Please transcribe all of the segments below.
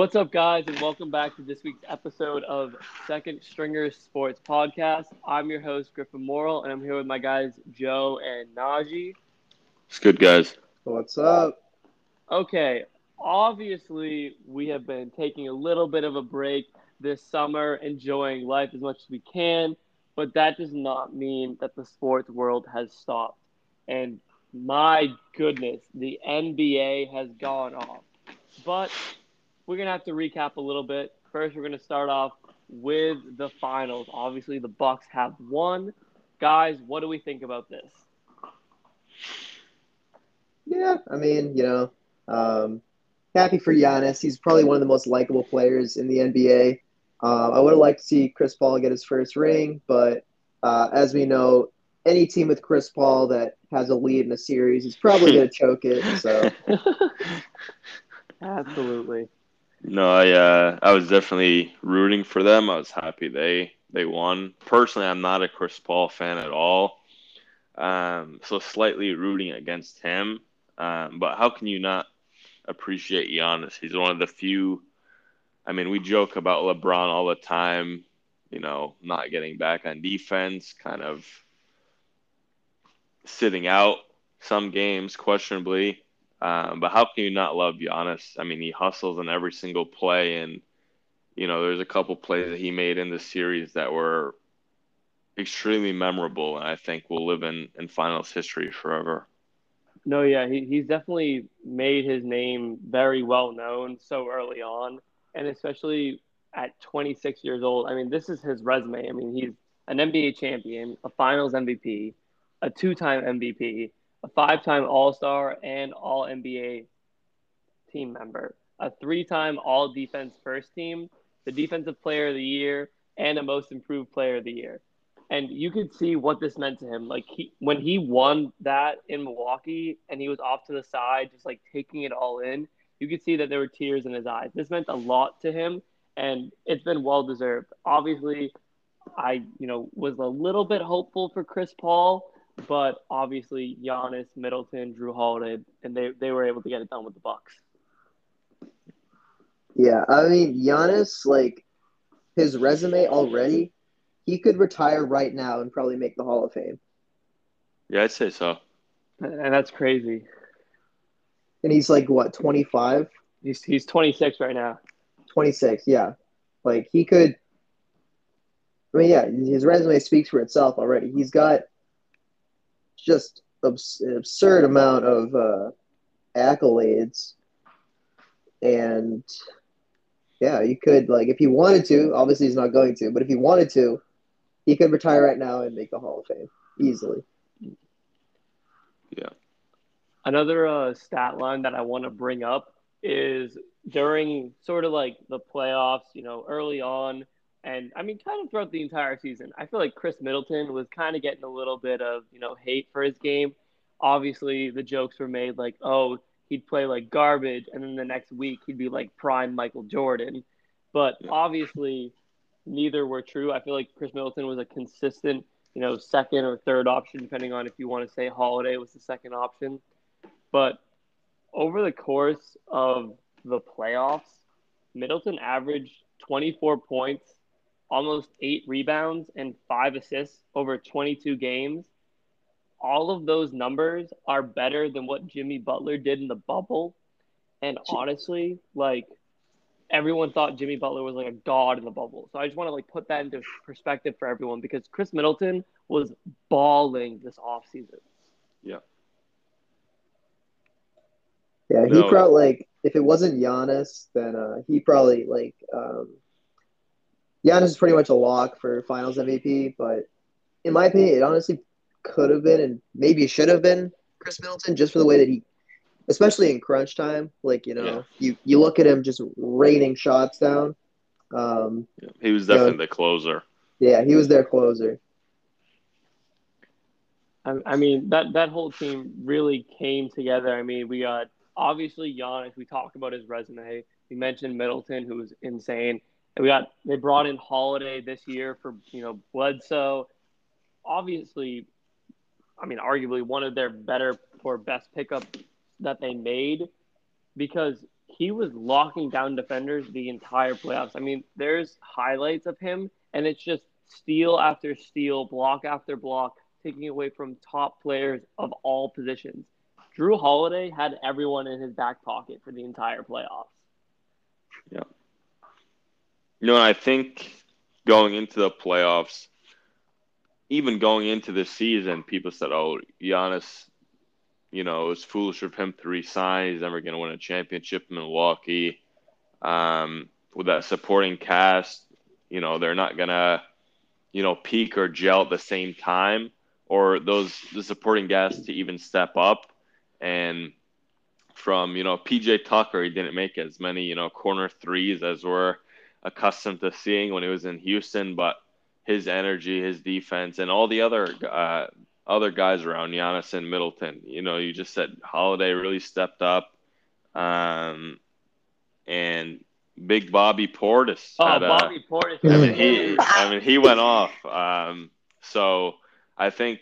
What's up, guys, and welcome back to this week's episode of Second Stringers Sports Podcast. I'm your host, Griffin Morrill, and I'm here with my guys, Joe and Najee. It's good, guys. What's up? Okay, obviously, we have been taking a little bit of a break this summer, enjoying life as much as we can, but that does not mean that the sports world has stopped. And my goodness, the NBA has gone off. But we're going to have to recap a little bit. First, we're going to start off with the finals. Obviously, the Bucks have won. Guys, what do we think about this? Yeah, I mean, you know, um, happy for Giannis. He's probably one of the most likable players in the NBA. Uh, I would have liked to see Chris Paul get his first ring, but uh, as we know, any team with Chris Paul that has a lead in a series is probably going to choke it. So, absolutely. No, I uh, I was definitely rooting for them. I was happy they they won. Personally, I'm not a Chris Paul fan at all, um, so slightly rooting against him. Um, but how can you not appreciate Giannis? He's one of the few. I mean, we joke about LeBron all the time. You know, not getting back on defense, kind of sitting out some games questionably. Um, but how can you not love Giannis? I mean, he hustles in every single play, and you know, there's a couple plays that he made in the series that were extremely memorable, and I think will live in in finals history forever. No, yeah, he, he's definitely made his name very well known so early on, and especially at 26 years old. I mean, this is his resume. I mean, he's an NBA champion, a Finals MVP, a two-time MVP a five time All Star and All NBA team member, a three time All Defense First Team, the Defensive Player of the Year, and a Most Improved Player of the Year. And you could see what this meant to him. Like he, when he won that in Milwaukee, and he was off to the side, just like taking it all in. You could see that there were tears in his eyes. This meant a lot to him, and it's been well deserved. Obviously, I you know was a little bit hopeful for Chris Paul but obviously Giannis, Middleton, Jrue Holiday, and they, they were able to get it done with the Bucks. Yeah, I mean Giannis, like his resume already, he could retire right now and probably make the Hall of Fame. Yeah, I'd say so. And that's crazy. And he's like what, twenty five? He's he's twenty six right now. Twenty six, yeah. Like he could I mean, yeah, his resume speaks for itself already. He's got just abs- absurd amount of uh, accolades, and yeah, you could like if he wanted to. Obviously, he's not going to, but if he wanted to, he could retire right now and make the Hall of Fame easily. Yeah. Another uh, stat line that I want to bring up is during sort of like the playoffs, you know, early on, and I mean, kind of throughout the entire season, I feel like Khris Middleton was kind of getting a little bit of, you know, hate for his game. Obviously, the jokes were made like, oh, he'd play like garbage, and then the next week he'd be like prime Michael Jordan. But obviously, neither were true. I feel like Khris Middleton was a consistent, you know, second or third option, depending on if you want to say Holiday was the second option. But over the course of the playoffs, Middleton averaged 24 points almost eight rebounds and five assists over 22 games. All of those numbers are better than what Jimmy Butler did in the bubble. And honestly, like everyone thought Jimmy Butler was like a god in the bubble. So I just want to like put that into perspective for everyone because Khris Middleton was balling this offseason. Yeah. Yeah, he no. probably like if it wasn't Giannis, then uh, he probably like um, Giannis is pretty much a lock for Finals MVP, but in my opinion, it honestly could have been and maybe should have been Khris Middleton just for the way that he, especially in crunch time, like you know, yeah. you you look at him just raining shots down. Um, yeah, he was definitely you know, the closer. Yeah, he was their closer. I, I mean that that whole team really came together. I mean, we got obviously Giannis. We talked about his resume. We mentioned Middleton, who was insane. We got they brought in Holiday this year for you know Bledsoe. Obviously, I mean, arguably one of their better or best pickups that they made because he was locking down defenders the entire playoffs. I mean, there's highlights of him, and it's just steal after steal, block after block, taking away from top players of all positions. Jrue Holiday had everyone in his back pocket for the entire playoffs. Yeah. You know, I think going into the playoffs, even going into the season, people said, "Oh, Giannis, you know, it was foolish of him to resign. He's never going to win a championship in Milwaukee." Um, with that supporting cast, you know, they're not gonna, you know, peak or gel at the same time, or those the supporting cast to even step up. And from you know PJ Tucker, he didn't make as many you know corner threes as we're accustomed to seeing when he was in Houston, but his energy, his defense, and all the other uh, other guys around Giannis and Middleton. You know, you just said Holiday really stepped up, um, and Big Bobby Portis. Oh, Bobby Portis! I mean, he, I mean, he went off. Um, so I think,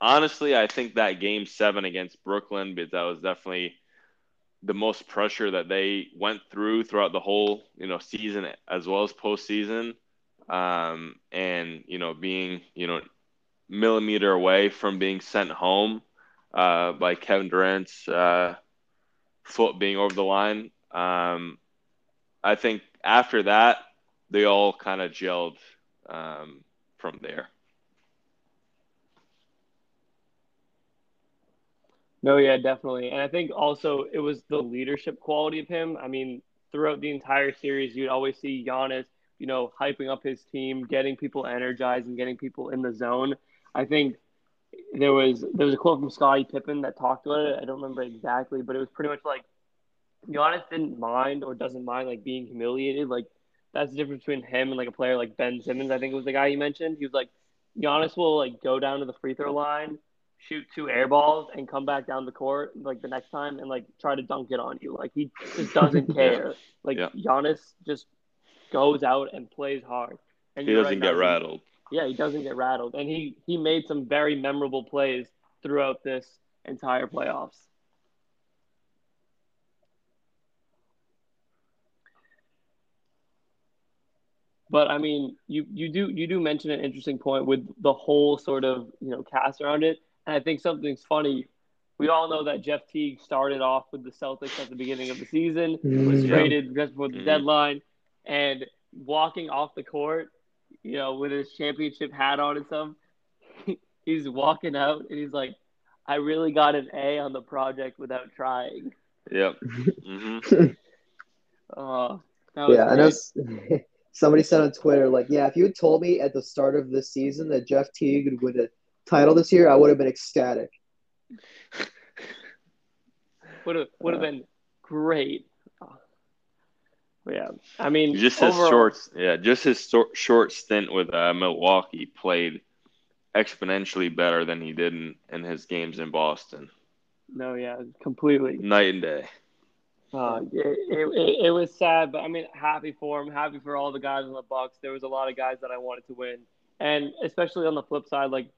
honestly, I think that game seven against Brooklyn, because that was definitely the most pressure that they went through throughout the whole, you know, season as well as postseason. Um, and you know, being you know millimeter away from being sent home uh, by Kevin Durant's uh, foot being over the line. Um, I think after that, they all kind of gelled um, from there. No, yeah, definitely. And I think also it was the leadership quality of him. I mean, throughout the entire series, you'd always see Giannis, you know, hyping up his team, getting people energized and getting people in the zone. I think there was there was a quote from Scottie Pippen that talked about it. I don't remember exactly, but it was pretty much like Giannis didn't mind or doesn't mind like being humiliated. Like that's the difference between him and like a player like Ben Simmons. I think it was the guy you mentioned. He was like Giannis will like go down to the free throw line, shoot two air balls, and come back down the court like the next time and like try to dunk it on you. Like he just doesn't care. Like Yeah. Giannis just goes out and plays hard. And He doesn't right, get rattled. Yeah, he doesn't get rattled, and he he made some very memorable plays throughout this entire playoffs. But I mean, you you do you do mention an interesting point with the whole sort of you know cast around it, I think something's funny. We all know that Jeff Teague started off with the Celtics at the beginning of the season, was Mhm. traded just before the Mhm. deadline, and walking off the court, you know, with his championship hat on and stuff, he's walking out and he's like, "I really got an A on the project without trying." Yep. hmm Oh, that was Yeah, I know. Somebody said on Twitter, like, yeah, if you had told me at the start of this season that Jeff Teague would win a title this year, I would have been ecstatic. would have would have been great. Yeah, I mean, Just his overall- short, yeah, just his short, short stint with uh, Milwaukee played exponentially better than he did in, in his games in Boston. No, yeah, completely. Night and day. Uh, it, it, it, it was sad, but I mean, happy for him. Happy for all the guys on the Bucks. There was a lot of guys that I wanted to win, and especially on the flip side, like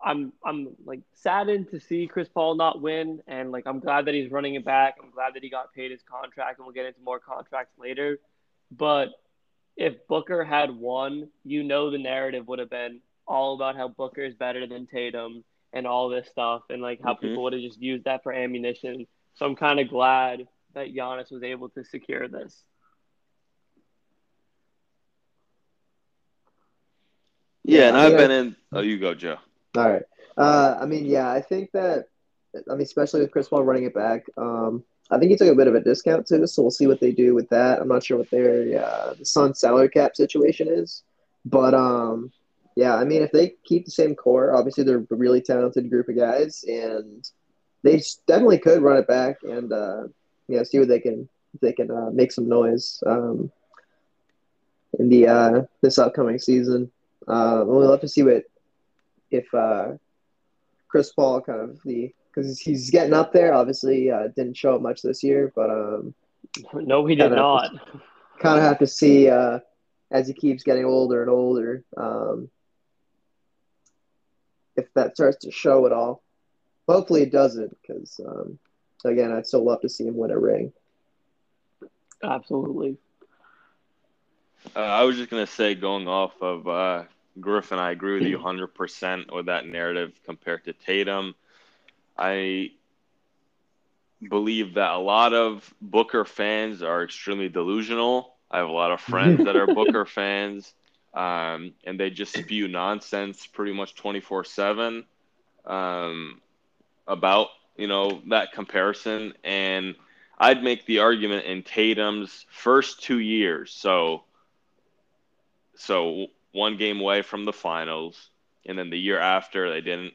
I'm I'm like saddened to see Chris Paul not win, and like I'm glad that he's running it back. I'm glad that he got paid his contract, and we'll get into more contracts later. But if Booker had won, you know the narrative would have been all about how Booker is better than Tatum and all this stuff, and like how Mhm. people would have just used that for ammunition. So I'm kind of glad that Giannis was able to secure this. Yeah, Yeah, and I I've been in. Oh, you go, Joe. All right. Uh, I mean, yeah, I think that, I mean, especially with Chris Paul running it back, um, I think he took a bit of a discount too, so we'll see what they do with that. I'm not sure what their uh, the Suns salary cap situation is, but um, yeah, I mean, if they keep the same core, obviously they're a really talented group of guys, and they definitely could run it back and uh, yeah, see what they can if they can uh, make some noise um, in the uh, this upcoming season. Uh, we'll have to see what if uh, Chris Paul kind of the because he's getting up there. Obviously, uh, didn't show up much this year, but um, No, he did not. kind of have to see uh, as he keeps getting older and older um, if that starts to show at all. Hopefully, it doesn't because um, again, I'd still love to see him win a ring. Absolutely. Uh, I was just gonna say, going off of uh, Griffin, I agree with you 100 percent with that narrative compared to Tatum. I believe that a lot of Booker fans are extremely delusional. I have a lot of friends that are Booker fans, um, and they just spew nonsense pretty much 24 um, 7 about you know that comparison. And I'd make the argument in Tatum's first two years, so so one game away from the finals, and then the year after they didn't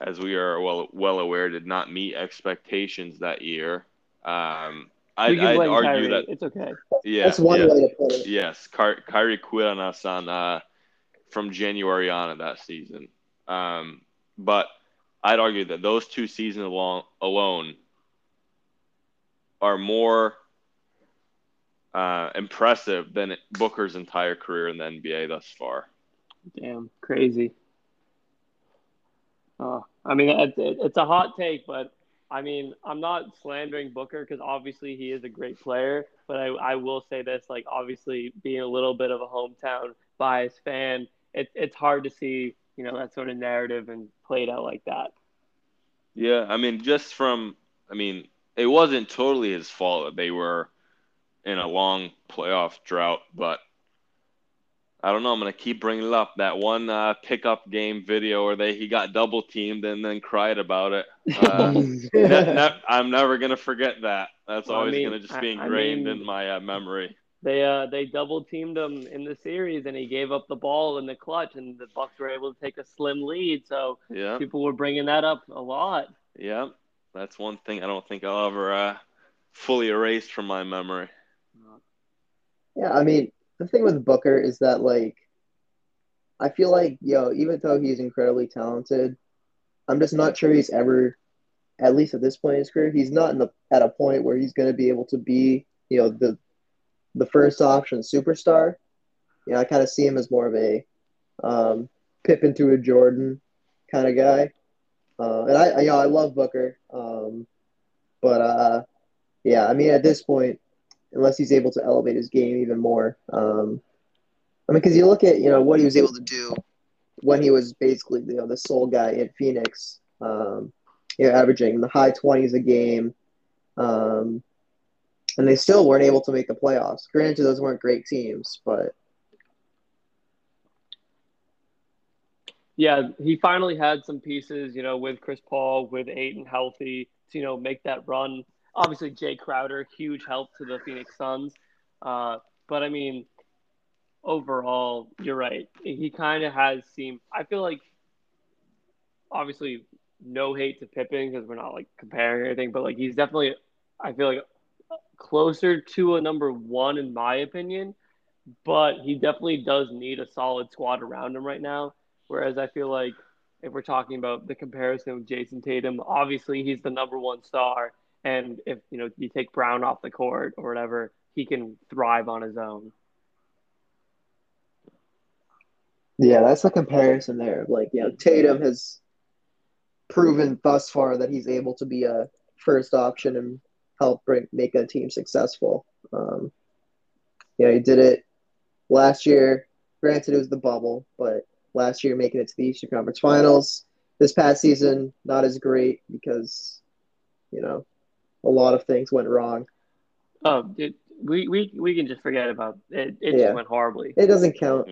as we are well well aware, did not meet expectations that year. Um, I'd, I'd argue Kyrie. that it's okay. Yeah, That's one yeah, way to put it. yes, Ky- Kyrie quit on us on uh, from January on of that season. Um, but I'd argue that those two seasons alone, alone are more uh, impressive than Booker's entire career in the NBA thus far. Damn, crazy. Uh, I mean, it, it, it's a hot take, but I mean, I'm not slandering Booker because obviously he is a great player. But I, I will say this, like obviously being a little bit of a hometown bias fan, it, it's hard to see you know that sort of narrative and played out like that. Yeah, I mean, just from, I mean, it wasn't totally his fault that they were in a long playoff drought, but I don't know. I'm gonna keep bringing it up. That one uh, pickup game video where they he got double teamed and then cried about it. Uh, ne- ne- I'm never gonna forget that. That's Well, I always mean, gonna just I- be I ingrained mean- in my uh, memory. They uh they double teamed him in the series, and he gave up the ball in the clutch, and the Bucks were able to take a slim lead. So Yeah, people were bringing that up a lot. yeah. That's one thing I don't think I'll ever uh, fully erase from my memory. Yeah, I mean, the thing with Booker is that like I feel like, yo, even though he's incredibly talented, I'm just not sure he's ever at least at this point in his career, he's not in the at a point where he's gonna be able to be, you know, the the first option superstar. You know, I kind of see him as more of a um, Pippen to a Jordan kind of guy. Uh, and I, I, you know, I love Booker, um, but uh, yeah, I mean, at this point, unless he's able to elevate his game even more. Um, I mean, because you look at you know what he was able to do when he was basically you know the sole guy in Phoenix, um, you know, averaging the high twenties a game, um, and they still weren't able to make the playoffs. Granted, those weren't great teams, but Yeah, he finally had some pieces, you know, with Chris Paul, with Ayton healthy to, you know, make that run. Obviously, Jae Crowder, huge help to the Phoenix Suns. Uh, but I mean, overall, you're right. He kind of has seemed, I feel like, obviously, no hate to Pippen because we're not like comparing anything, but like he's definitely, I feel like, closer to a number one in my opinion. But he definitely does need a solid squad around him right now. Whereas I feel like if we're talking about the comparison with Jayson Tatum, obviously he's the number one star, and if you know you take Brown off the court or whatever, he can thrive on his own. yeah, that's the comparison there. Like, you know, Tatum has proven thus far that he's able to be a first option and help bring make a team successful. Um, you know, he did it last year. Granted, it was the bubble, but last year making it to the Eastern Conference Finals. This past season, not as great because, you know, a lot of things went wrong. Oh, it, we, we we can just forget about it. It Yeah. just went horribly. It doesn't count.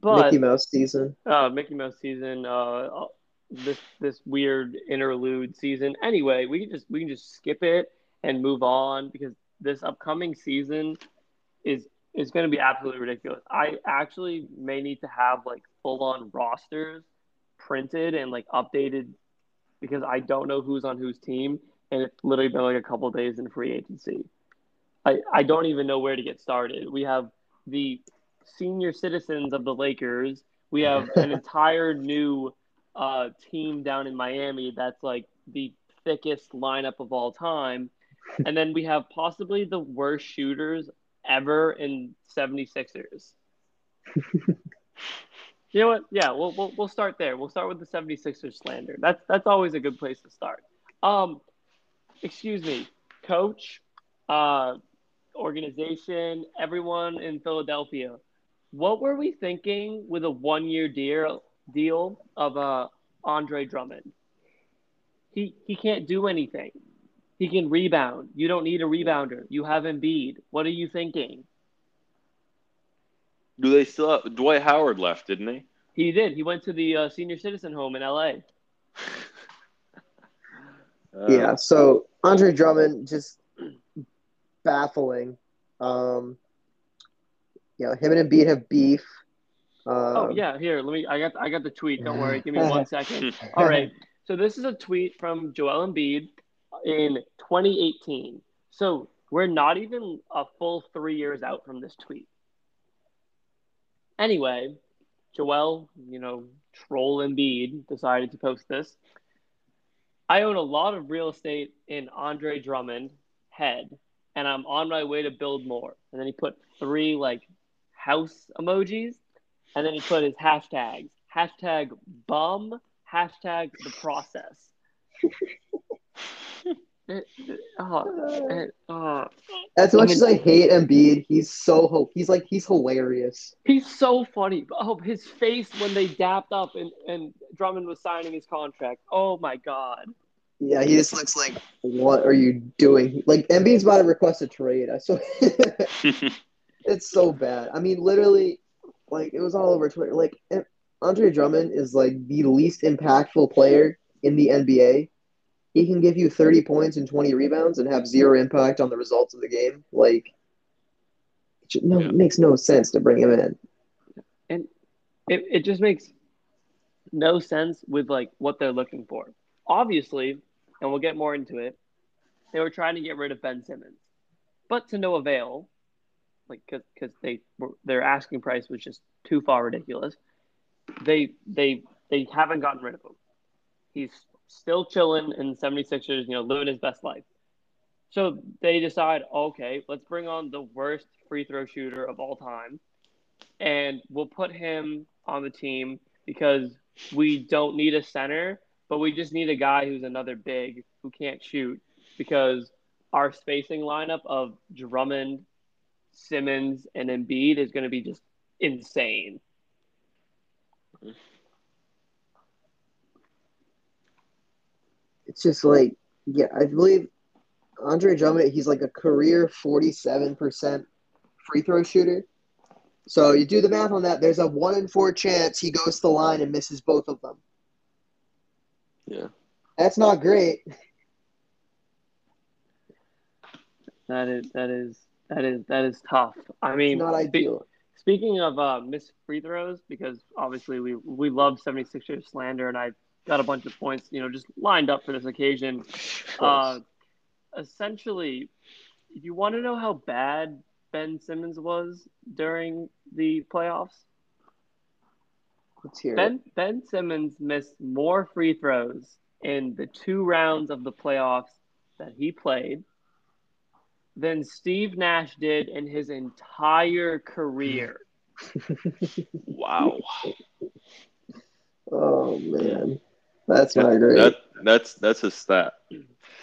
But Mickey Mouse season. uh, Mickey Mouse season, uh, this this weird interlude season. Anyway, we can just we can just skip it and move on because this upcoming season is is going to be absolutely ridiculous. I actually may need to have like full on rosters printed and like updated because I don't know who's on whose team, and it's literally been like a couple days in free agency. I I don't even know where to get started. We have the senior citizens of the Lakers. We have an entire new uh, team down in Miami that's like the thickest lineup of all time. And then we have possibly the worst shooters ever in 76ers. you know what? Yeah, we'll, we'll, we'll start there. We'll start with the 76ers slander. That's, that's always a good place to start. Um, excuse me. coach, uh, organization, everyone in Philadelphia. What were we thinking with a one-year deal deal of uh, Andre Drummond? He he can't do anything. He can rebound. You don't need a rebounder. You have Embiid. What are you thinking? Do they still have Dwight Howard left, didn't he? He did. He went to the uh, senior citizen home in LA. Uh, yeah, so Andre Drummond just baffling. Um, you know, him and Embiid have beef. Um, Oh yeah, here. Let me. I got. I got the tweet. Don't worry. Give me one second. All right. So this is a tweet from Joel Embiid in 2018. So we're not even a full three years out from this tweet. Anyway, Joel, you know, troll Embiid decided to post this. I own a lot of real estate in Andre Drummond head, and I'm on my way to build more. And then he put three like house emojis, and then he put his hashtags: hashtag bum, hashtag the process. It- it- oh, it- oh. as much as I hate Embiid, he's so ho- he's like he's hilarious. He's so funny. Oh, his face when they dapped up and, and Drummond was signing his contract. Oh my god. Yeah, he just looks like, what are you doing? Like Embiid's about to request a trade. I saw. it's so bad. I mean, literally, like it was all over Twitter. Like Andre Drummond is like the least impactful player in the NBA. He can give you 30 points and 20 rebounds and have zero impact on the results of the game. Like, it should- no, Yeah. it makes no sense to bring him in. And it, it just makes no sense with like what they're looking for. Obviously, and we'll get more into it, they were trying to get rid of Ben Simmons. But to no avail, like because they were their asking price was just too far ridiculous. They they they haven't gotten rid of him. He's still chilling in 76ers, you know, living his best life. So they decide, okay, let's bring on the worst free throw shooter of all time, and we'll put him on the team because we don't need a center, but we just need a guy who's another big who can't shoot because our spacing lineup of Drummond, Simmons, and Embiid is going to be just insane. It's just like, yeah, I believe Andre Drummond, he's like a career 47% free throw shooter. So you do the math on that. There's a one in four chance he goes to the line and misses both of them. Yeah. That's not great. That is that is that is that is tough. I It's mean, not spe- ideal. Speaking of uh, missed free throws, because obviously we we love 76ers slander, and I got a bunch of points, you know, just lined up for this occasion. Uh, essentially, if you want to know how bad Ben Simmons was during the playoffs, Let's hear it. Ben Ben Simmons missed more free throws in the two rounds of the playoffs that he played than Steve Nash did in his entire career. wow. Oh man, that's not great. That that's that's a stat.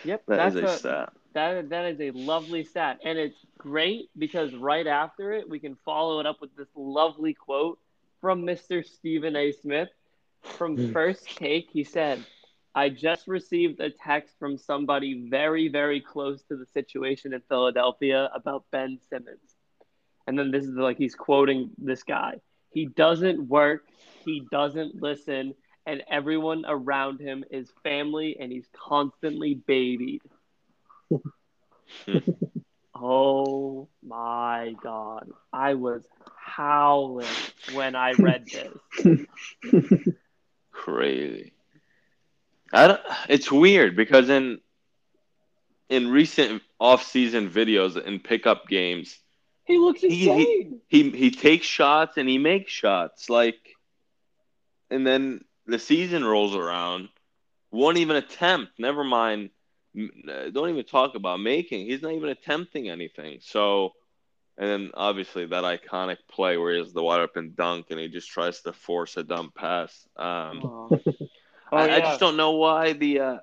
Yep, That that's is a, a, stat. that that is a lovely stat, and it's great because right after it, we can follow it up with this lovely quote from Mr. Stephen A. Smith from Hmm. First Take. He said, "I just received a text from somebody very, very close to the situation in Philadelphia about Ben Simmons." And then this is like he's quoting this guy. He doesn't work. He doesn't listen. And everyone around him is family, and he's constantly babied. oh my god. I was howling when I read this. Crazy. I don't, it's weird because in in recent off-season videos in pickup games, He looks He- he- insane. he he takes shots and he makes shots like, and then the season rolls around, won't even attempt. Never mind. uh, Don't even talk about making. He's not even attempting anything. So, and then obviously that iconic play where he has the wide open dunk and he just tries to force a dumb pass. Um, Oh, I, I just don't know why the uh,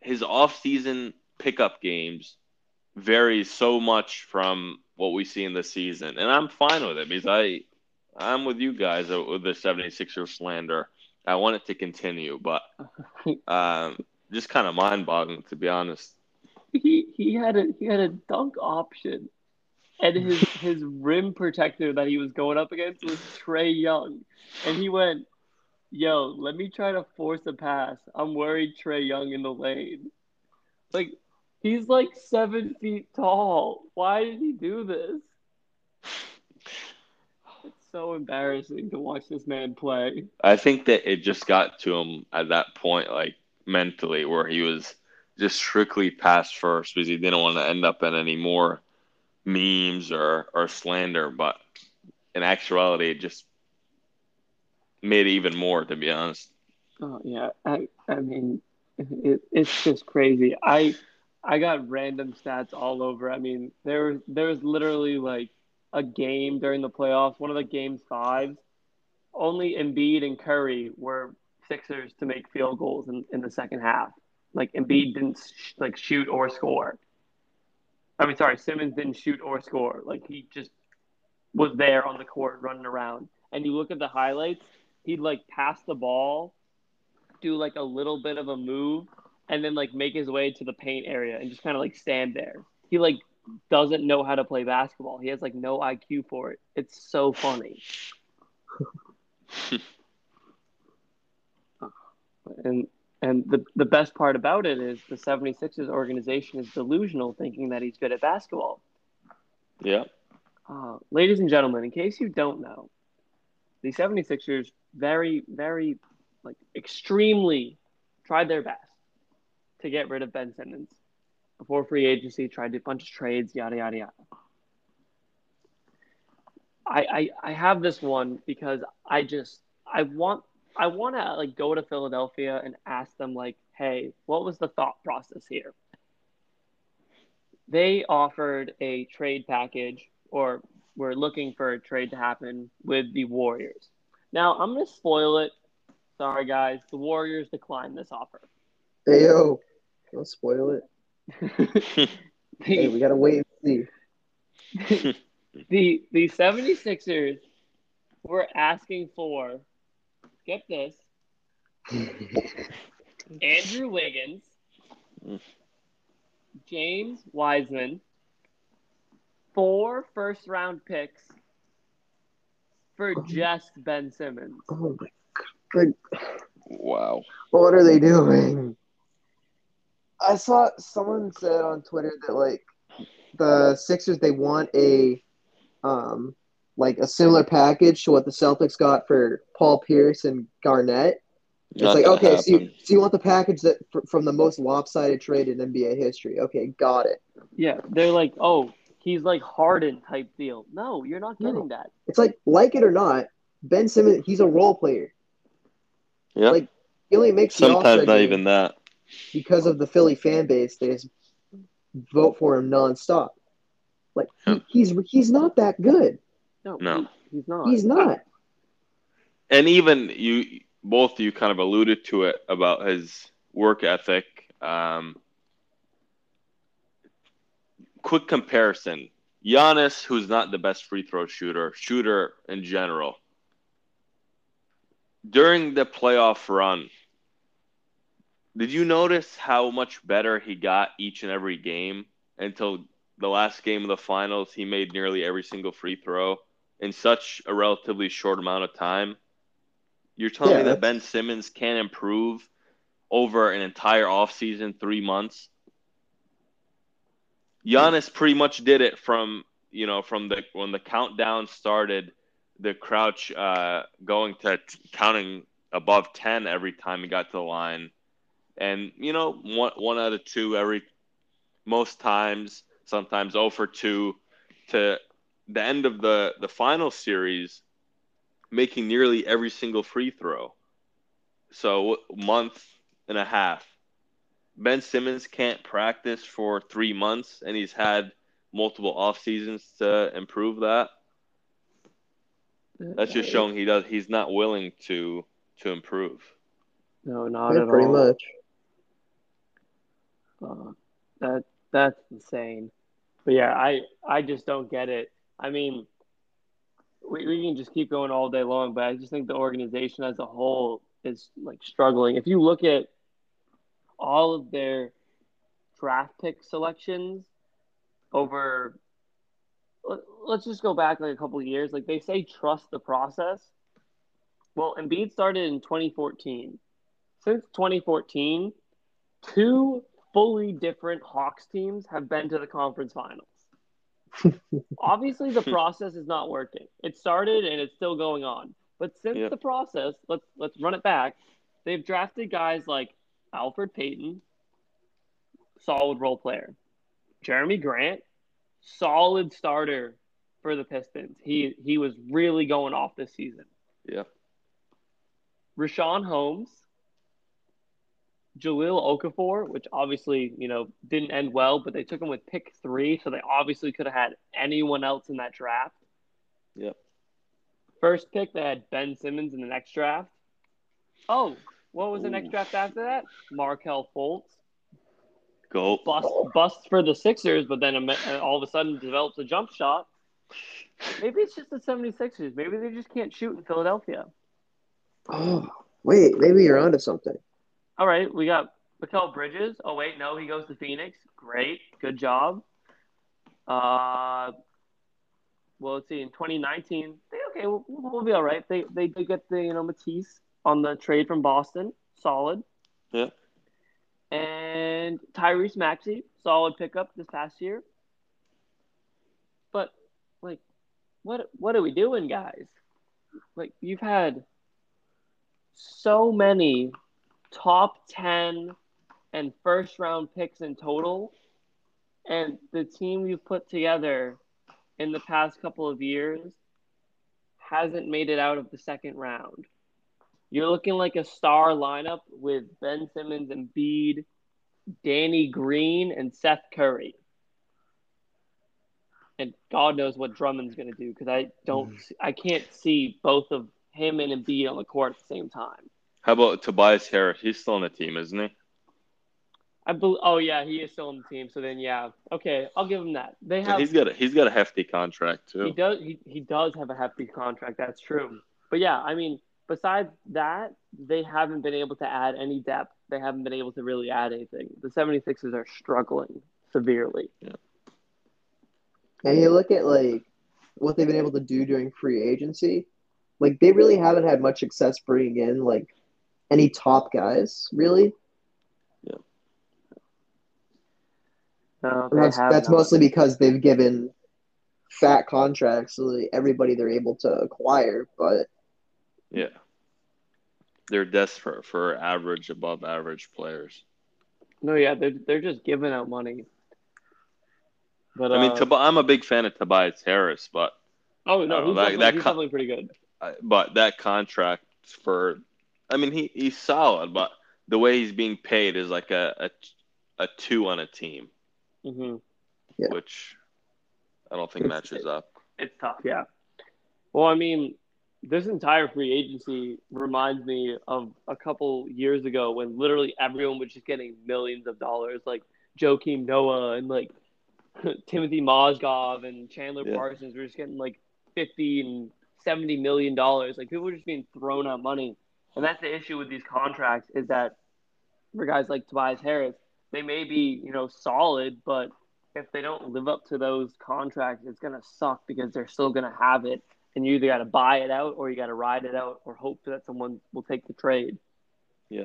his off-season pickup games varies so much from what we see in the season. And I'm fine with it because I I'm with you guys with the 76ers slander. I want it to continue, but um, just kind of mind boggling to be honest. He he had a he had a dunk option, and his his rim protector that he was going up against was Trae Young, and he went, "Yo, let me try to force a pass. I'm worried Trae Young in the lane." Like he's like seven feet tall. Why did he do this? So embarrassing to watch this man play. I think that it just got to him at that point, like mentally, where he was just strictly pass first because he didn't want to end up in any more memes or, or slander. But in actuality, it just made even more, to be honest. Oh yeah, I I mean, it, it's just crazy. I I got random stats all over. I mean, there there was literally like a game during the playoffs, one of the game fives. Only Embiid and Curry were Sixers to make field goals in, in the second half. Like Embiid didn't sh- like shoot or score. I mean, sorry, Simmons didn't shoot or score. Like he just was there on the court running around. And you look at the highlights, he'd like pass the ball, do like a little bit of a move, and then like make his way to the paint area and just kind of like stand there. He like doesn't know how to play basketball. He has like no IQ for it. It's so funny. and and the the best part about it is the 76ers organization is delusional thinking that he's good at basketball. Yeah. Uh, ladies and gentlemen, in case you don't know, the 76ers very very like extremely tried their best to get rid of Ben Simmons before free agency, tried a bunch of trades, yada yada yada. I, I I have this one because I just I want I want to like go to Philadelphia and ask them like, hey, what was the thought process here? They offered a trade package, or were looking for a trade to happen with the Warriors. Now I'm gonna spoil it. Sorry guys, the Warriors declined this offer. Hey yo, don't spoil it. hey, we gotta wait and see. the the 76ers were asking for get this Andrew Wiggins, James Wiseman, four first round picks for oh. just Ben Simmons. Oh my god. Wow. What are they doing? I saw someone said on Twitter that like the Sixers they want a um like a similar package to what the Celtics got for Paul Pierce and Garnett. It's Not like okay, happen. so you, so you want the package that from the most lopsided trade in NBA history? Okay, got it. Yeah, they're like, oh, he's like Harden type deal. No, you're not getting no. that. It's like like it or not, Ben Simmons, he's a role player. Yeah, like he only makes sometimes not even that because of the Philly fan base. They just vote for him nonstop. Like he, he's he's not that good. No, no, he, he's not. He's not. And even you, both you, kind of alluded to it about his work ethic. Um, quick comparison: Giannis, who's not the best free throw shooter, shooter in general. During the playoff run, did you notice how much better he got each and every game until the last game of the finals? He made nearly every single free throw in such a relatively short amount of time. You're telling yeah, me that Ben Simmons can improve over an entire offseason, three months? Giannis pretty much did it from you know from the when the countdown started, the crouch uh, going to t- counting above ten every time he got to the line, and you know one one out of two every most times, sometimes over for two to the end of the the final series making nearly every single free throw. So month and a half. Ben Simmons can't practice for three months, and he's had multiple off seasons to improve that. That's just showing he does. He's not willing to to improve. No, not yeah, at pretty all. much. Uh, that that's insane. But yeah, I I just don't get it. I mean, we, we can just keep going all day long, but I just think the organization as a whole is like struggling. If you look at all of their draft pick selections over let's just go back like a couple of years. Like they say trust the process. Well, Embiid started in 2014. Since 2014, two fully different Hawks teams have been to the conference finals. Obviously, the hmm. process is not working. It started and it's still going on. But since yep. the process, let's let's run it back. They've drafted guys like Elfrid Payton, solid role player. Jerami Grant, solid starter for the Pistons. He he was really going off this season. Yeah. Richaun Holmes, Jahlil Okafor, which obviously, you know, didn't end well, but they took him with pick three, so they obviously could have had anyone else in that draft. Yep. First pick, they had Ben Simmons in the next draft. Oh, what was the next draft after that? Markelle Fultz. Go. Bust, busts for the Sixers, but then uh, all of a sudden develops a jump shot. Maybe it's just the 76ers. Maybe they just can't shoot in Philadelphia. Oh, wait. Maybe you're onto something. All right. We got Mikal Bridges. Oh, wait. No, he goes to Phoenix. Great. Good job. Uh, well, let's see. In 2019, they, okay, we'll, we'll be all right. They, they did get the, you know, Matisse on the trade from Boston. Solid. Yeah. And Tyrese Maxey, solid pickup this past year. But like, what what are we doing, guys? Like, you've had so many top ten and first round picks in total, and the team you've put together in the past couple of years hasn't made it out of the second round. You're looking like a star lineup with Ben Simmons and Bede, Danny Green, and Seth Curry. And God knows what Drummond's going to do because I don't, mm. I can't see both of him and Embiid on the court at the same time. How about Tobias Harris? He's still on the team, isn't he? I believe. Oh yeah, he is still on the team. So then, yeah, okay, I'll give him that. They have. He's got a he's got a hefty contract too. He does. He, he does have a hefty contract. That's true. But yeah, I mean, besides that, they haven't been able to add any depth. They haven't been able to really add anything. The 76ers are struggling severely. Yeah. And you look at like what they've been able to do during free agency, like they really haven't had much success bringing in like any top guys, really. Yeah. No, that's that's mostly because they've given fat contracts to everybody they're able to acquire, but yeah. They're desperate for average, above average players. No, yeah, they're they're just giving out money. But I mean, uh, I'm a big fan of Tobias Harris, but oh no, he's, that, definitely, that he's con- definitely pretty good. But that contract for, I mean, he, he's solid, but the way he's being paid is like a a, a two on a team, mm-hmm. yeah. which I don't think matches up. It's tough, yeah. Well, I mean, this entire free agency reminds me of a couple years ago when literally everyone was just getting millions of dollars, like Joakim Noah and like Timofey Mozgov and Chandler yeah. Parsons were just getting like fifty and seventy million dollars. Like people were just being thrown out money, and that's the issue with these contracts is that for guys like Tobias Harris, they may be you know solid, but if they don't live up to those contracts, it's gonna suck because they're still gonna have it and you either got to buy it out or you got to ride it out or hope that someone will take the trade. Yeah.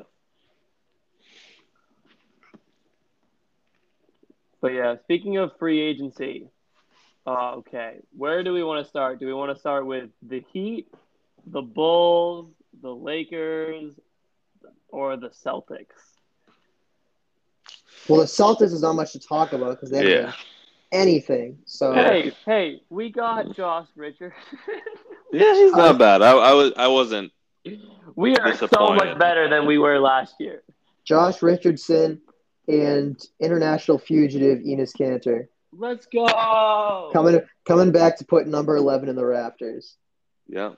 But yeah, speaking of free agency, uh, okay, where do we want to start? Do we want to start with the Heat, the Bulls, the Lakers, or the Celtics? Well, the Celtics is not much to talk about because they have yeah anything. So hey, hey, we got Josh Richard. yeah, he's not uh, bad. I, I was I wasn't. We are so much better than we were last year. Josh Richardson and international fugitive Enes Kanter. Let's go. Coming coming back to put number eleven in the Raptors. Yeah.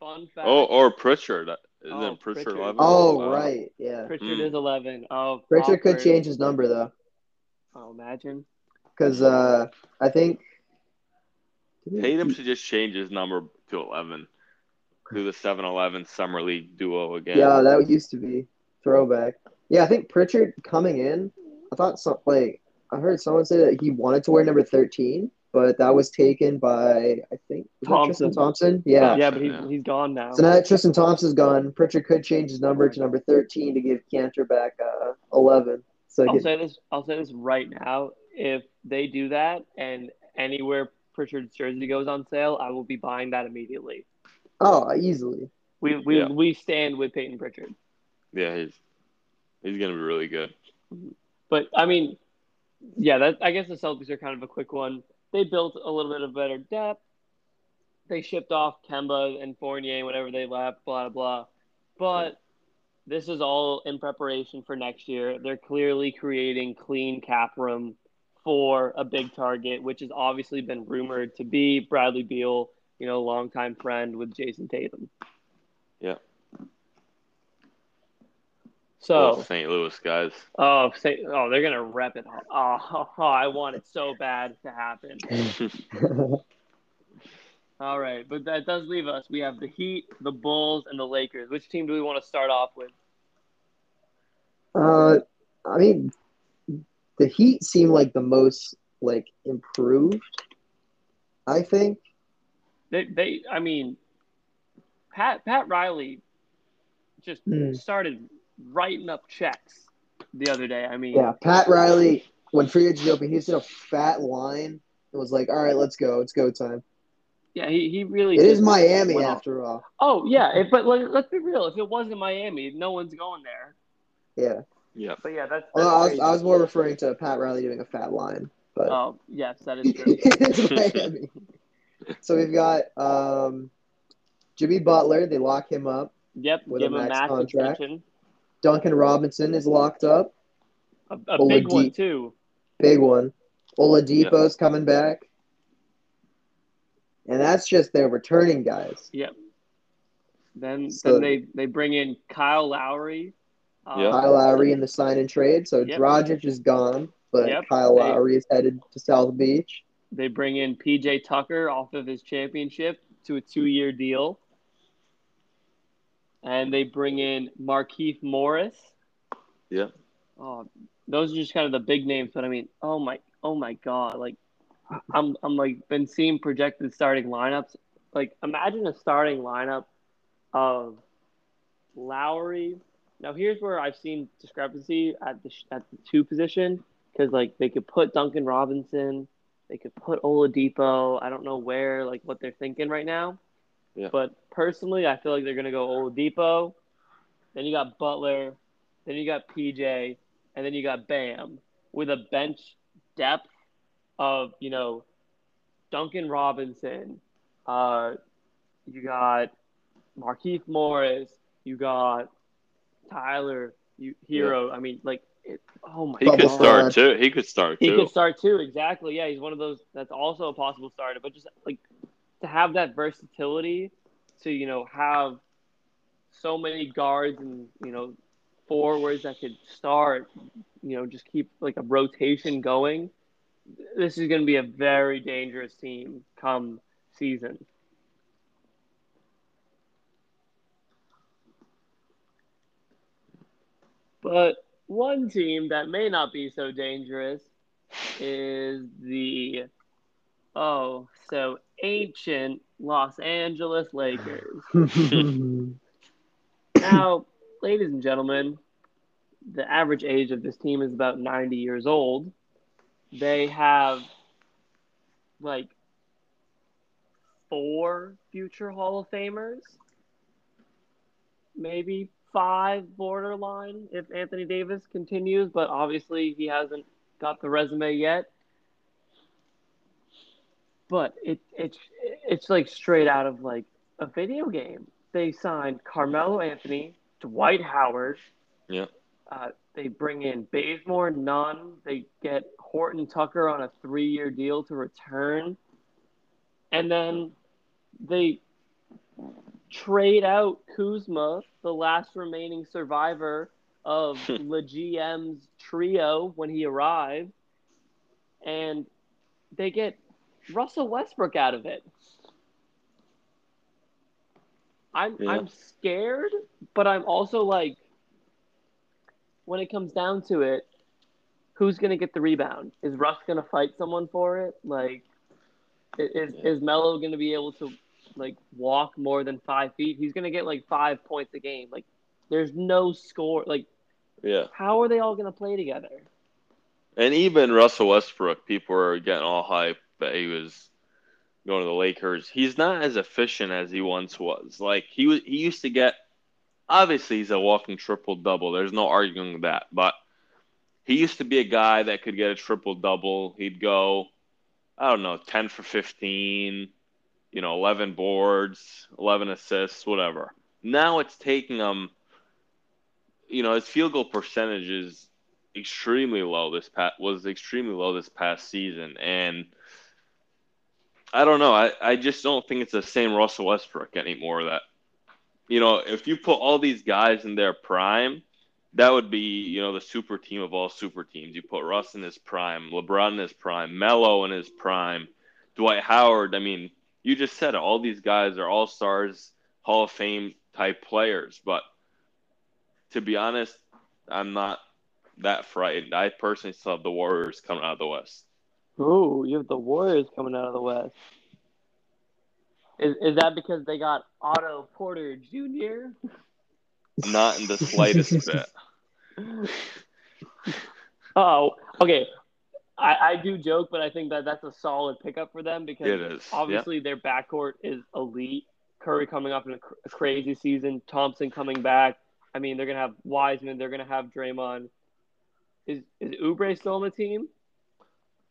Fun fact. Oh, or Pritchard. Isn't oh, Pritchard, Pritchard 11? Oh, wow. right. Yeah. Pritchard mm. is 11. Oh, Pritchard could change his number, though. Oh, imagine. because uh, I think Tatum should just change his number to 11. Do the 7 11 Summer League duo again. Yeah, that used to be throwback. Yeah, I think Pritchard coming in. I thought some like I heard someone say that he wanted to wear number thirteen, but that was taken by I think Thompson. Tristan Thompson. Yeah. Yeah, but he's, Yeah. he's gone now. So now that Tristan Thompson's gone, Pritchard could change his number to number thirteen to give Kanter back uh, eleven. So I'll could- say this. I'll say this right now. If they do that, and anywhere Pritchard's jersey goes on sale, I will be buying that immediately. oh, easily. We we Yeah. we stand with Payton Pritchard. Yeah, he's he's gonna be really good. But I mean, yeah, that I guess the Celtics are kind of a quick one. They built a little bit of better depth. They shipped off Kemba and Fournier whenever they left, blah blah. blah. But this is all in preparation for next year. They're clearly creating clean cap room for a big target, which has obviously been rumored to be Bradley Beal, you know, longtime friend with Jayson Tatum. Yeah. So St. Louis guys. Oh, say, oh, they're gonna rep it. Oh, oh, I want it so bad to happen. All right, but that does leave us. We have the Heat, the Bulls, and the Lakers. Which team do we want to start off with? uh, I mean, the Heat seem like the most like improved. I think. They, they, I mean, Pat Pat Riley just Hmm. started writing up checks the other day. I mean, Yeah, Pat Riley, when free agency opened, he just did a fat line and was like, "All right, let's go. It's go time." yeah, he, he really. It is Miami went after all. Oh yeah, if, but like, let's be real. If it wasn't Miami, no one's going there. Yeah. Yeah. But yeah, that's. that's Well, I was. I was more referring to Pat Riley doing a fat line, but Oh yes, that is true. it's Miami. So we've got um, Jimmy Butler. They lock him up. Yep, With give a him a max max contract. extension. Duncan Robinson is locked up. A, a big Oladipo. one too. Big one. Oladipo's coming back. And that's just their returning guys. Yep. Then So- then they they bring in Kyle Lowry. Um, Yeah. Kyle Lowry in the sign and trade. So Yep. Dragic is gone, but Yep. Kyle They- Lowry is headed to South Beach. They bring in PJ Tucker off of his championship to a two year deal. And they bring in Markieff Morris. Yeah. Oh, those are just kind of the big names, but I mean, oh my, oh my god! Like, I'm, I'm like been seeing projected starting lineups. Like, imagine a starting lineup of Lowry. Now, here's where I've seen discrepancy at the at the two position because like they could put Duncan Robinson, they could put Oladipo. I don't know where like what they're thinking right now. Yeah. But personally, I feel like they're gonna go Oladipo. Then you got Butler. Then you got PJ, and then you got Bam with a bench depth of you know Duncan Robinson. Uh, you got Markieff Morris. You got Tyler. You Herro. I mean, like, it, oh my He Bubble could start too. He could start He too. could start too. Exactly. Yeah, he's one of those. That's also a possible starter. But just like to have that versatility, to you know have so many guards and you know forwards that could start. You know, just keep like a rotation going. This is going to be a very dangerous team come season. But one team that may not be so dangerous is the oh so ancient Los Angeles Lakers. now, ladies and gentlemen, the average age of this team is about 90 years old. They have like four future Hall of Famers, maybe five borderline if Anthony Davis continues, but obviously he hasn't got the resume yet. But it it's it's like straight out of like a video game. They signed Carmelo Anthony, Dwight Howard. Yeah. Uh, they bring in Bazemore, Nunn. They get Horton Tucker on a three-year deal to return, and then they trade out Kuzma, the last remaining survivor of the GM's trio when he arrived, and they get Russell Westbrook out of it. I'm Yeah. I'm scared, but I'm also like when it comes down to it, who's gonna get the rebound? Is Russ gonna fight someone for it? Like is Yeah. is Melo gonna be able to like walk more than five feet? He's gonna get like five points a game. Like there's no score like Yeah. how are they all gonna play together? And even Russell Westbrook, people are getting all hyped he was going to the Lakers. He's not as efficient as he once was. Like he was, he used to get. Obviously, he's a walking triple double. There's no arguing that. But he used to be a guy that could get a triple double. He'd go, I don't know, ten for fifteen, you know, eleven boards, eleven assists, whatever. Now it's taking him. You know, his field goal percentage is extremely low this past was extremely low this past season and I don't know. I, I just don't think it's the same Russell Westbrook anymore that you know if you put all these guys in their prime that would be you know the super team of all super teams. You put Russ in his prime LeBron in his prime Melo in his prime Dwight Howard. I mean you just said it. All these guys are all stars Hall of Fame type players. But to be honest I'm not that frightened. I personally still have the Warriors coming out of the West. Ooh, you have the Warriors coming out of the West. Is is that because they got Otto Porter Jr.? Not in the slightest bit. Oh, okay. I, I do joke, but I think that that's a solid pickup for them because obviously their backcourt is elite. Curry coming off in a, cr- a crazy season. Thompson coming back. I mean, they're gonna have Wiseman. They're gonna have Draymond. Is is Oubre still on the team?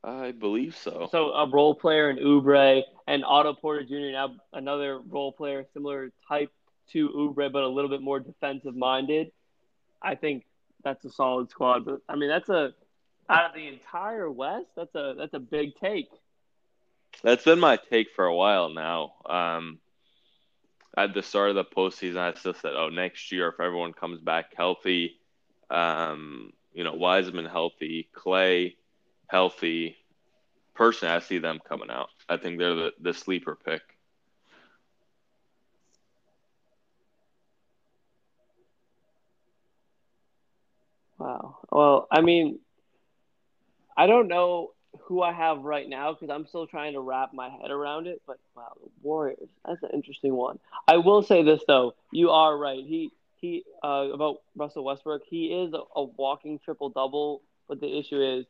I believe so. So a role player in Oubre and Otto Porter Jr. Now another role player, similar type to Oubre but a little bit more defensive minded. I think that's a solid squad. But I mean, that's a out of the entire West. That's a that's a big take. That's been my take for a while now. Um, at the start of the postseason, I still said, "Oh, next year if everyone comes back healthy, um, you know, Wiseman healthy, Clay healthy." person, I see them coming out. I think they're the, the sleeper pick. Wow. Well, I mean, I don't know who I have right now because I'm still trying to wrap my head around it. But wow, the Warriors. That's an interesting one. I will say this though, you are right. He he uh, about Russell Westbrook. He is a, a walking triple double, but the issue is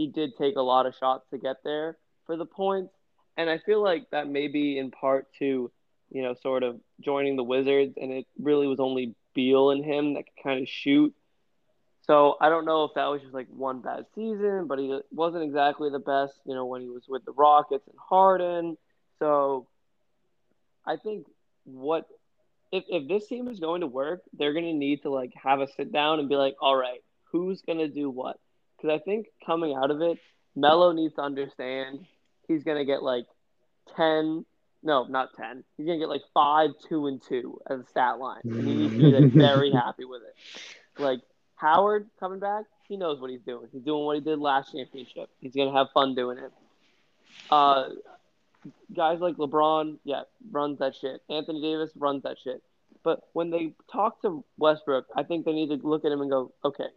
he did take a lot of shots to get there for the points, and I feel like that may be in part to you know sort of joining the Wizards, and it really was only Beal and him that could kind of shoot. So I don't know if that was just like one bad season, but he wasn't exactly the best, you know, when he was with the Rockets and Harden. So I think what if if this team is going to work, they're going to need to like have a sit down and be like, all right, who's going to do what? Because I think coming out of it, Melo needs to understand he's going to get like ten. No, not ten. He's gonna get like five, two, and two as a stat line, and he needs to be like, very happy with it. Like Howard coming back, he knows what he's doing. He's doing what he did last championship. He's gonna have fun doing it. Uh, guys like LeBron, yeah, runs that shit. Anthony Davis runs that shit. But when they talk to Westbrook, I think they need to look at him and go, okay,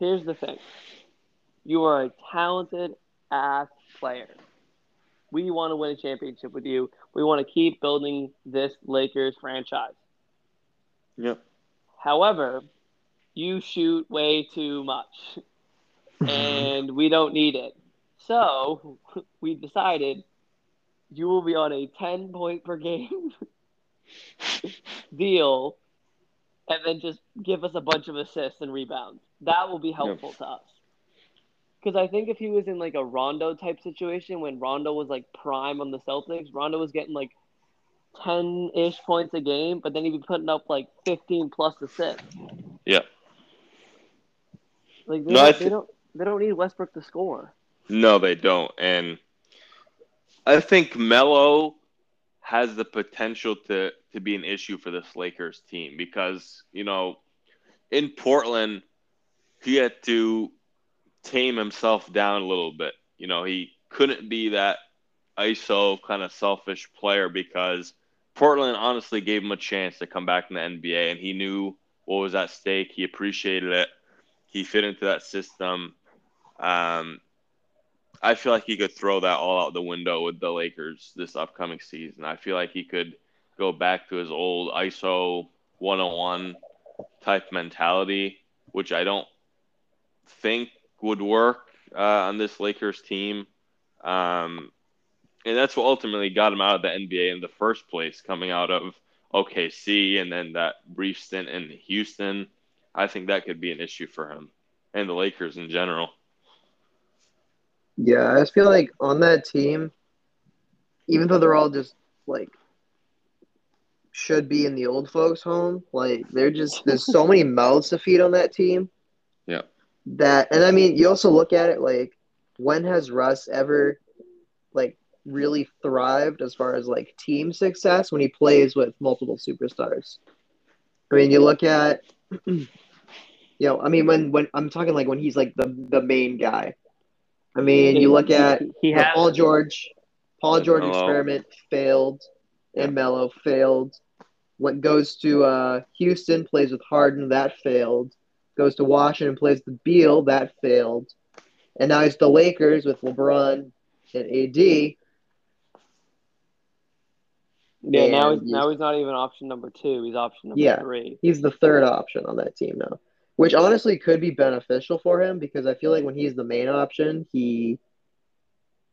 here's the thing. You are a talented ass player. We want to win a championship with you. We want to keep building this Lakers franchise. Yep. However, you shoot way too much and we don't need it. So we decided you will be on a 10 point per game deal and then just give us a bunch of assists and rebounds. That will be helpful to us. Because I think if he was in like a Rondo type situation when Rondo was like prime on the Celtics, Rondo was getting like 10 ish points a game, but then he'd be putting up like 15 plus assists. Yeah. Like they, No, don't, they thi- don't they don't need Westbrook to score. No, they don't. And I think Melo has the potential to to be an issue for this Lakers team because, you know, in Portland, he had to tame himself down a little bit. you know, he couldn't be that ISO kind of selfish player because Portland honestly gave him a chance to come back in the NBA, and he knew what was at stake. He appreciated it. He fit into that system. Um, I feel like he could throw that all out the window with the Lakers this upcoming season. I feel like he could go back to his old ISO 101 type mentality, which I don't think would work uh, on this Lakers team. Um, and that's what ultimately got him out of the NBA in the first place, coming out of OKC and then that brief stint in Houston. I think that could be an issue for him and the Lakers in general. Yeah, I just feel like on that team, even though they're all just like should be in the old folks' home, like they're just there's so many mouths to feed on that team. Yeah. That and I mean, you also look at it like when has Russ ever like really thrived as far as like team success when he plays with multiple superstars? I mean, you look at you know, I mean when when I'm talking like when he's like the the main guy. I mean, you look at he the has Paul George, Paul George Melo. experiment failed, and Melo failed. What goes to uh, Houston plays with Harden, that failed. Goes to Washington, plays the Beal, that failed. And now it's the Lakers with LeBron and AD. yeah. Now and he's now he's not even option number two. He's option number Yeah. three. He's the third option on that team now, which honestly could be beneficial for him because I feel like when he's the main option, he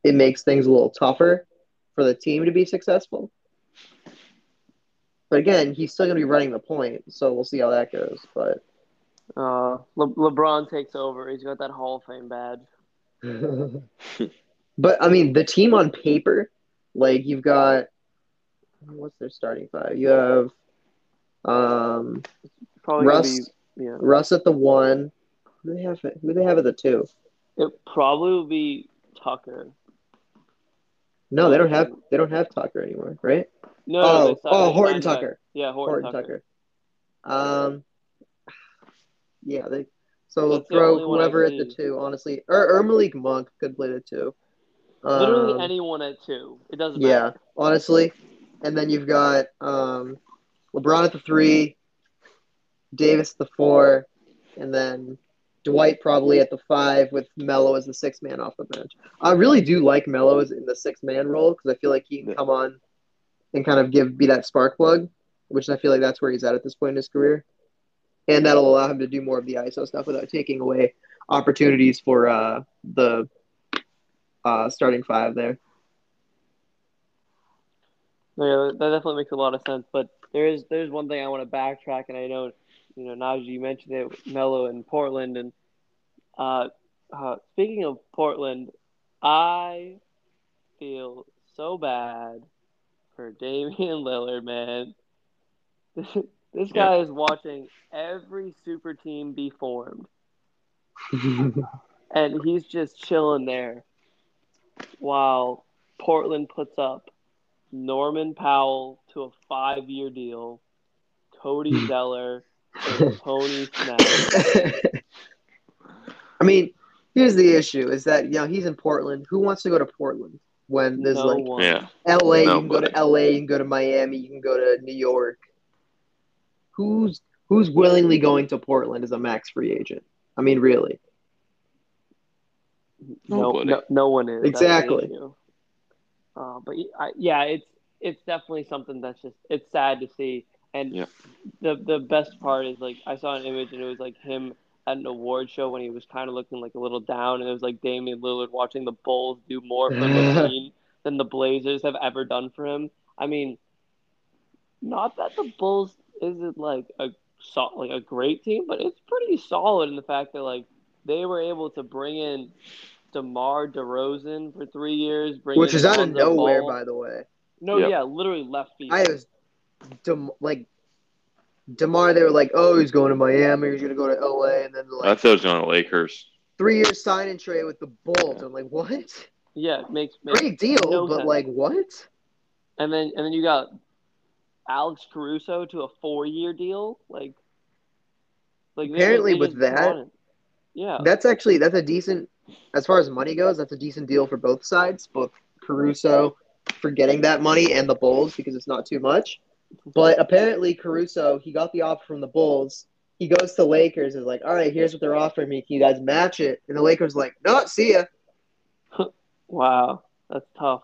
it makes things a little tougher for the team to be successful. But again, he's still going to be running the point, so we'll see how that goes. But Uh, Le- LeBron takes over. He's got that Hall of Fame badge. but I mean, the team on paper, like you've got what's their starting five? You have um, Probably Russ, be yeah. Russ at the one. Who do they have? Who do they have at the two? It probably will be Tucker. No, they don't have. They don't have Tucker anymore, right? No, no, oh, signed- oh, Horton Tucker. Yeah, Horton, Horton Tucker. Tucker. Um, yeah, they. So That's the throw only one whoever at the two. Honestly, or, or Malik Monk could play the two. Literally Um, anyone at two. It doesn't Yeah, matter. Yeah, honestly, and then you've got um, LeBron at the three, Davis at the four, and then Dwight probably at the five with Melo as the sixth man off the bench. I really do like Melo as in the sixth man role because I feel like he can come on and kind of give be that spark plug, which I feel like that's where he's at at this point in his career, and that'll allow him to do more of the ISO stuff without taking away opportunities for uh, the uh, starting five there. Yeah, that definitely makes a lot of sense. But there is there's one thing I want to backtrack, and I know you know Najee you mentioned it, Melo in Portland, and uh, uh, speaking of Portland, I feel so bad for Damian Lillard, man. this guy is watching every super team be formed, and he's just chilling there while Portland puts up Norman Powell to a five year deal, Cody Zeller, and Tony Snap. I mean, here's the issue: is that you know he's in Portland. Who wants to go to Portland when there's No like one. Yeah. L.A. You can go to L.A. You can go to Miami. You can go to New York. Who's who's willingly going to Portland as a max free agent? I mean, really? No, Nobody. no, no one is. That's the Exactly. Uh, but I, yeah, it's it's definitely something that's just it's sad to see. And Yeah. the the best part is like I saw an image and it was like him at an award show when he was kind of looking like a little down, and it was like Damian Lillard watching the Bulls do more for LaVine than the Blazers have ever done for him. I mean, not that the Bulls isn't like a so- like a great team, but it's pretty solid in the fact that like they were able to bring in DeMar DeRozan for three years, bring Which is out of nowhere, Ball. by the way. No, Yep. yeah, literally left field. I was Dem- like Demar. They were like, "Oh, he's going to Miami. He's going to go to L.A." And then I thought he was going to Lakers. three year sign and trade with the Bulls. I'm like, what? yeah, it makes, makes Great deal, no but sense. like, what? and then and then you got Alex Caruso to a four year deal. Like, like Apparently they with that- yeah, That's actually that's a decent as far as money goes, that's a decent deal for both sides, both Caruso for getting that money and the Bulls because it's not too much. But apparently, Caruso he got the offer from the Bulls. He goes to Lakers is like, all right, here's what they're offering me. Can you guys match it? And the Lakers like, no, see ya. Wow, that's tough.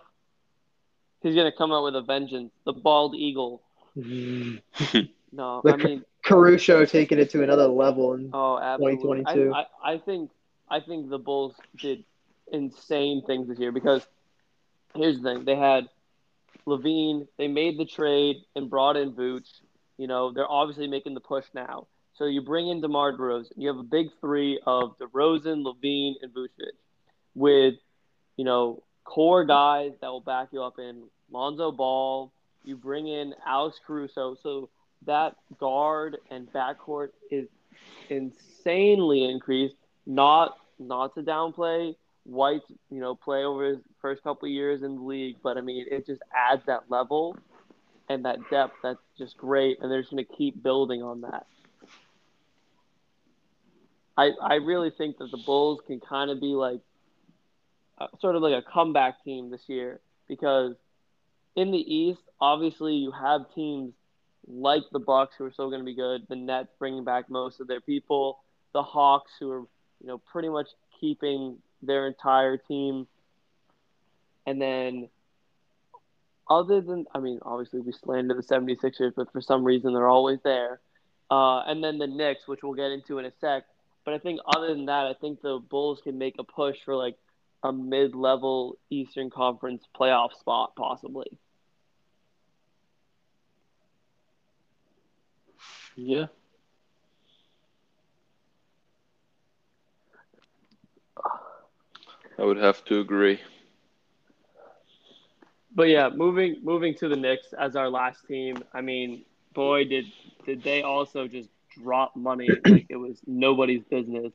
He's gonna come out with a vengeance. The bald eagle. Mm. No, The I mean, Caruso taking it to another level. And oh, absolutely. 2022. I, I, I think, I think the Bulls did insane things this year because here's the thing: they had LaVine, they made the trade and brought in Boots. You know, they're obviously making the push now. So you bring in DeMar DeRozan. You have a big three of DeRozan, LaVine, and Vucevic with, you know, core guys that will back you up in Lonzo Ball. You bring in Alex Caruso. So that guard and backcourt is insanely increased. Not not to downplay White's, you know, play over his first couple years in the league, but I mean, it just adds that level and that depth that's just great, and they're just going to keep building on that. I I really think that the Bulls can kind of be like uh, sort of like a comeback team this year because in the East, obviously you have teams like the Bucks who are still going to be good, the Nets bringing back most of their people, the Hawks who are you know pretty much keeping their entire team, and then other than I mean obviously we slander the 76ers, but for some reason they're always there. Uh, and then the Knicks, which we'll get into in a sec. But I think other than that, I think the Bulls can make a push for like a mid-level Eastern Conference playoff spot, possibly. Yeah. I would have to agree. But yeah, moving moving to the Knicks as our last team. I mean, boy, did did they also just drop money like it was nobody's business.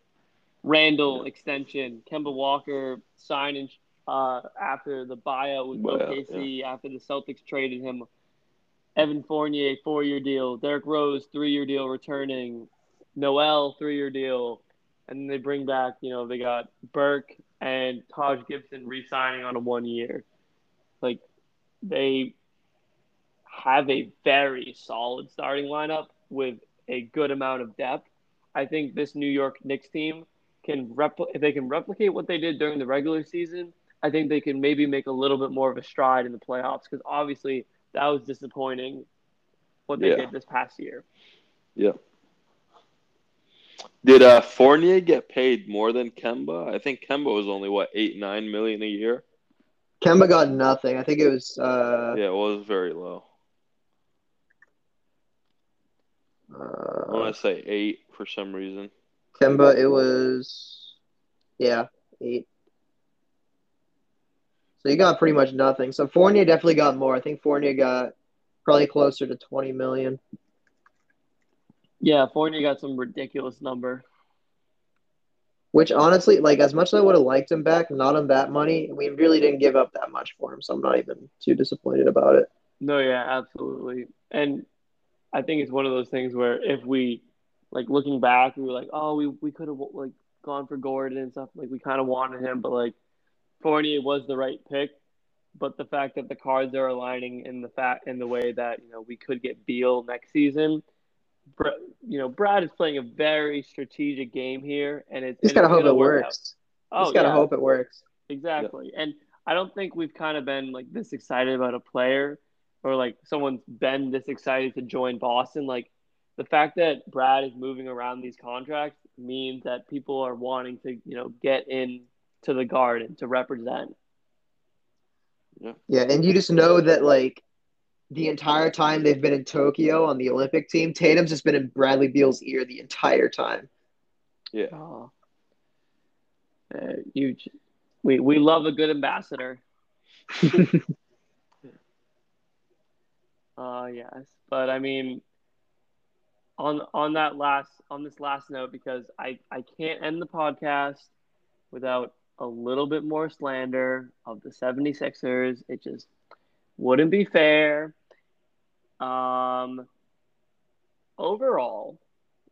Randall extension, Kemba Walker signing uh, after the buyout with Buyout, OKC after the Celtics traded him. Evan Fournier four year deal, Derrick Rose three year deal returning, Noel three year deal, and they bring back you know they got Burke and Taj Gibson re signing on a one year. Like they have a very solid starting lineup with a good amount of depth. I think this New York Knicks team can repl- if they can replicate what they did during the regular season, I think they can maybe make a little bit more of a stride in the playoffs because obviously that was disappointing what they Yeah. did this past year. Yeah. Did uh, Fournier get paid more than Kemba? I think Kemba was only what eight nine million a year. Kemba got nothing. I think it was uh, Yeah, it was very low. I uh want to say eight for some reason. Kemba. It was yeah eight. So he got pretty much nothing. So Fournier definitely got more. I think Fournier got probably closer to twenty million. Yeah, Fournier got some ridiculous number. Which honestly, like as much as I would have liked him back, not on that money, we really didn't give up that much for him. So I'm not even too disappointed about it. No, yeah, absolutely. And I think it's one of those things where if we like looking back, we were like, oh, we we could have like gone for Gordon and stuff. Like we kind of wanted him, but like Fournier was the right pick. But the fact that the cards are aligning in the fact in the way that you know we could get Beal next season, Br- you know Brad is playing a very strategic game here, and it's Just gotta hope it work works. out. Oh, Just gotta yeah. hope it works. Exactly. And I don't think we've kind of been like this excited about a player or like someone's been this excited to join Boston. Like the fact that Brad is moving around these contracts means that people are wanting to, you know, get in to the garden to represent. Yeah, and you just know that like the entire time they've been in Tokyo on the Olympic team, Tatum's just been in Bradley Beal's ear the entire time. Yeah. Oh. Uh, you, we, we love a good ambassador. Uh, yes, but I mean, on on that last on this last note, because I I can't end the podcast without a little bit more slander of the 76ers. It just wouldn't be fair. Um, overall,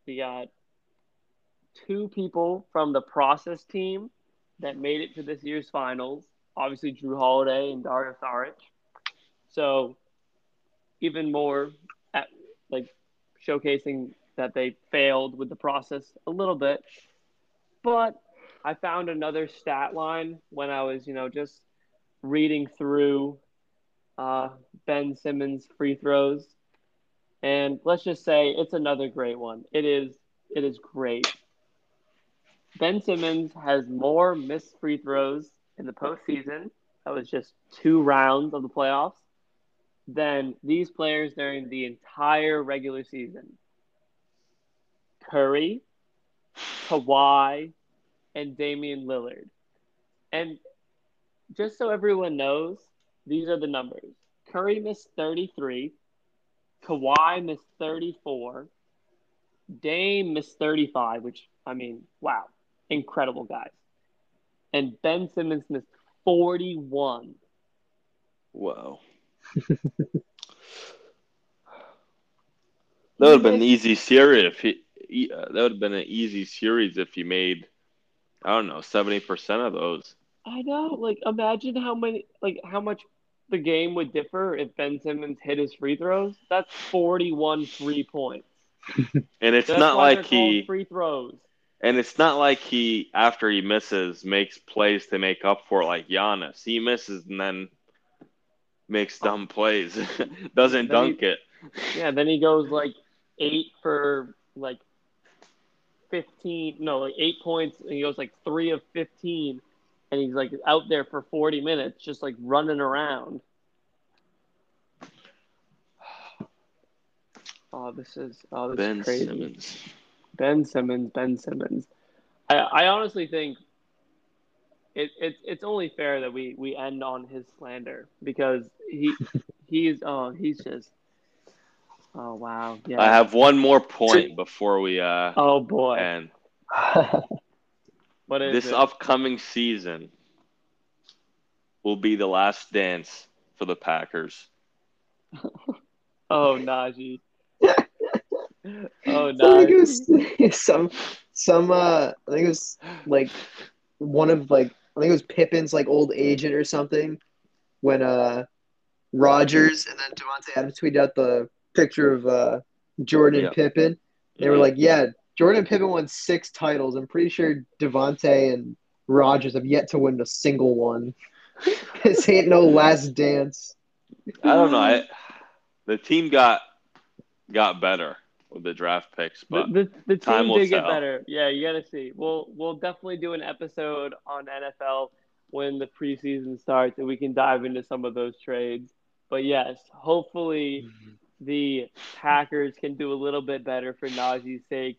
we got two people from the process team that made it to this year's finals. Obviously, Jrue Holiday and Dario Saric. So, even more at like showcasing that they failed with the process a little bit. But I found another stat line when I was, you know, just reading through uh, Ben Simmons' free throws, and let's just say it's another great one. It is. It is great. Ben Simmons has more missed free throws in the postseason. That was just two rounds of the playoffs. Than these players during the entire regular season. Curry, Kawhi, and Damian Lillard. And just so everyone knows, these are the numbers. Curry missed 33, Kawhi missed 34, Dame missed 35, which, I mean, wow, incredible guys. And Ben Simmons missed 41. Whoa. that would have been an easy series if he, uh, that would have been an easy series if he made I don't know, seventy percent of those. I know. Like, imagine how many, like, how much the game would differ if Ben Simmons hit his free throws. That's forty-one free points. and it's That's not like he free throws. And it's not like he, after he misses, makes plays to make up for it like Giannis. He misses and then makes dumb plays, doesn't dunk he, it. Yeah, then he goes like eight for like 15, no, like eight points, and he goes like three of 15, and he's like out there for 40 minutes, just like running around. Oh, this is oh, this Ben is crazy. Ben Simmons. Ben Simmons, Ben Simmons. I, I honestly think it, it's it's only fair that we, we end on his slander because he he's oh he's just Oh wow! Yeah. I have one more point before we. Uh, oh boy! And what is this it? upcoming season will be the last dance for the Packers. oh Najee! oh Najee! I think it was some some. Uh, I think it was like one of like I think it was Pippen's like old agent or something when uh Rodgers and then Davante Adams tweeted out the picture of uh, Jordan yeah. Pippen. They were like, yeah, Jordan Pippen won six titles. I'm pretty sure Davante and Rodgers have yet to win a single one. this ain't no last dance. I don't know. I, the team got got better with the draft picks, but the, the, the team did get better. Yeah, you got to see. We'll we'll definitely do an episode on NFL when the preseason starts, and we can dive into some of those trades. But yes, hopefully mm-hmm the Packers can do a little bit better for Najee's sake.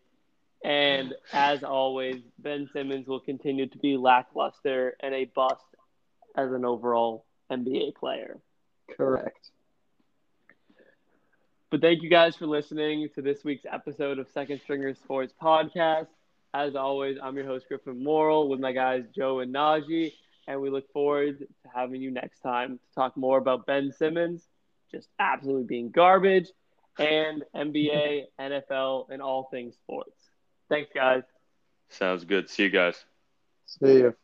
And as always, Ben Simmons will continue to be lackluster and a bust as an overall NBA player. Correct. But thank you guys for listening to this week's episode of Second Stringer Sports Podcast. As always, I'm your host, Griffin Morrill, with my guys, Joe and Najee. And we look forward to having you next time to talk more about Ben Simmons just absolutely being garbage, and NBA, NFL, and all things sports. Thanks, guys. Sounds good. See you guys. See you.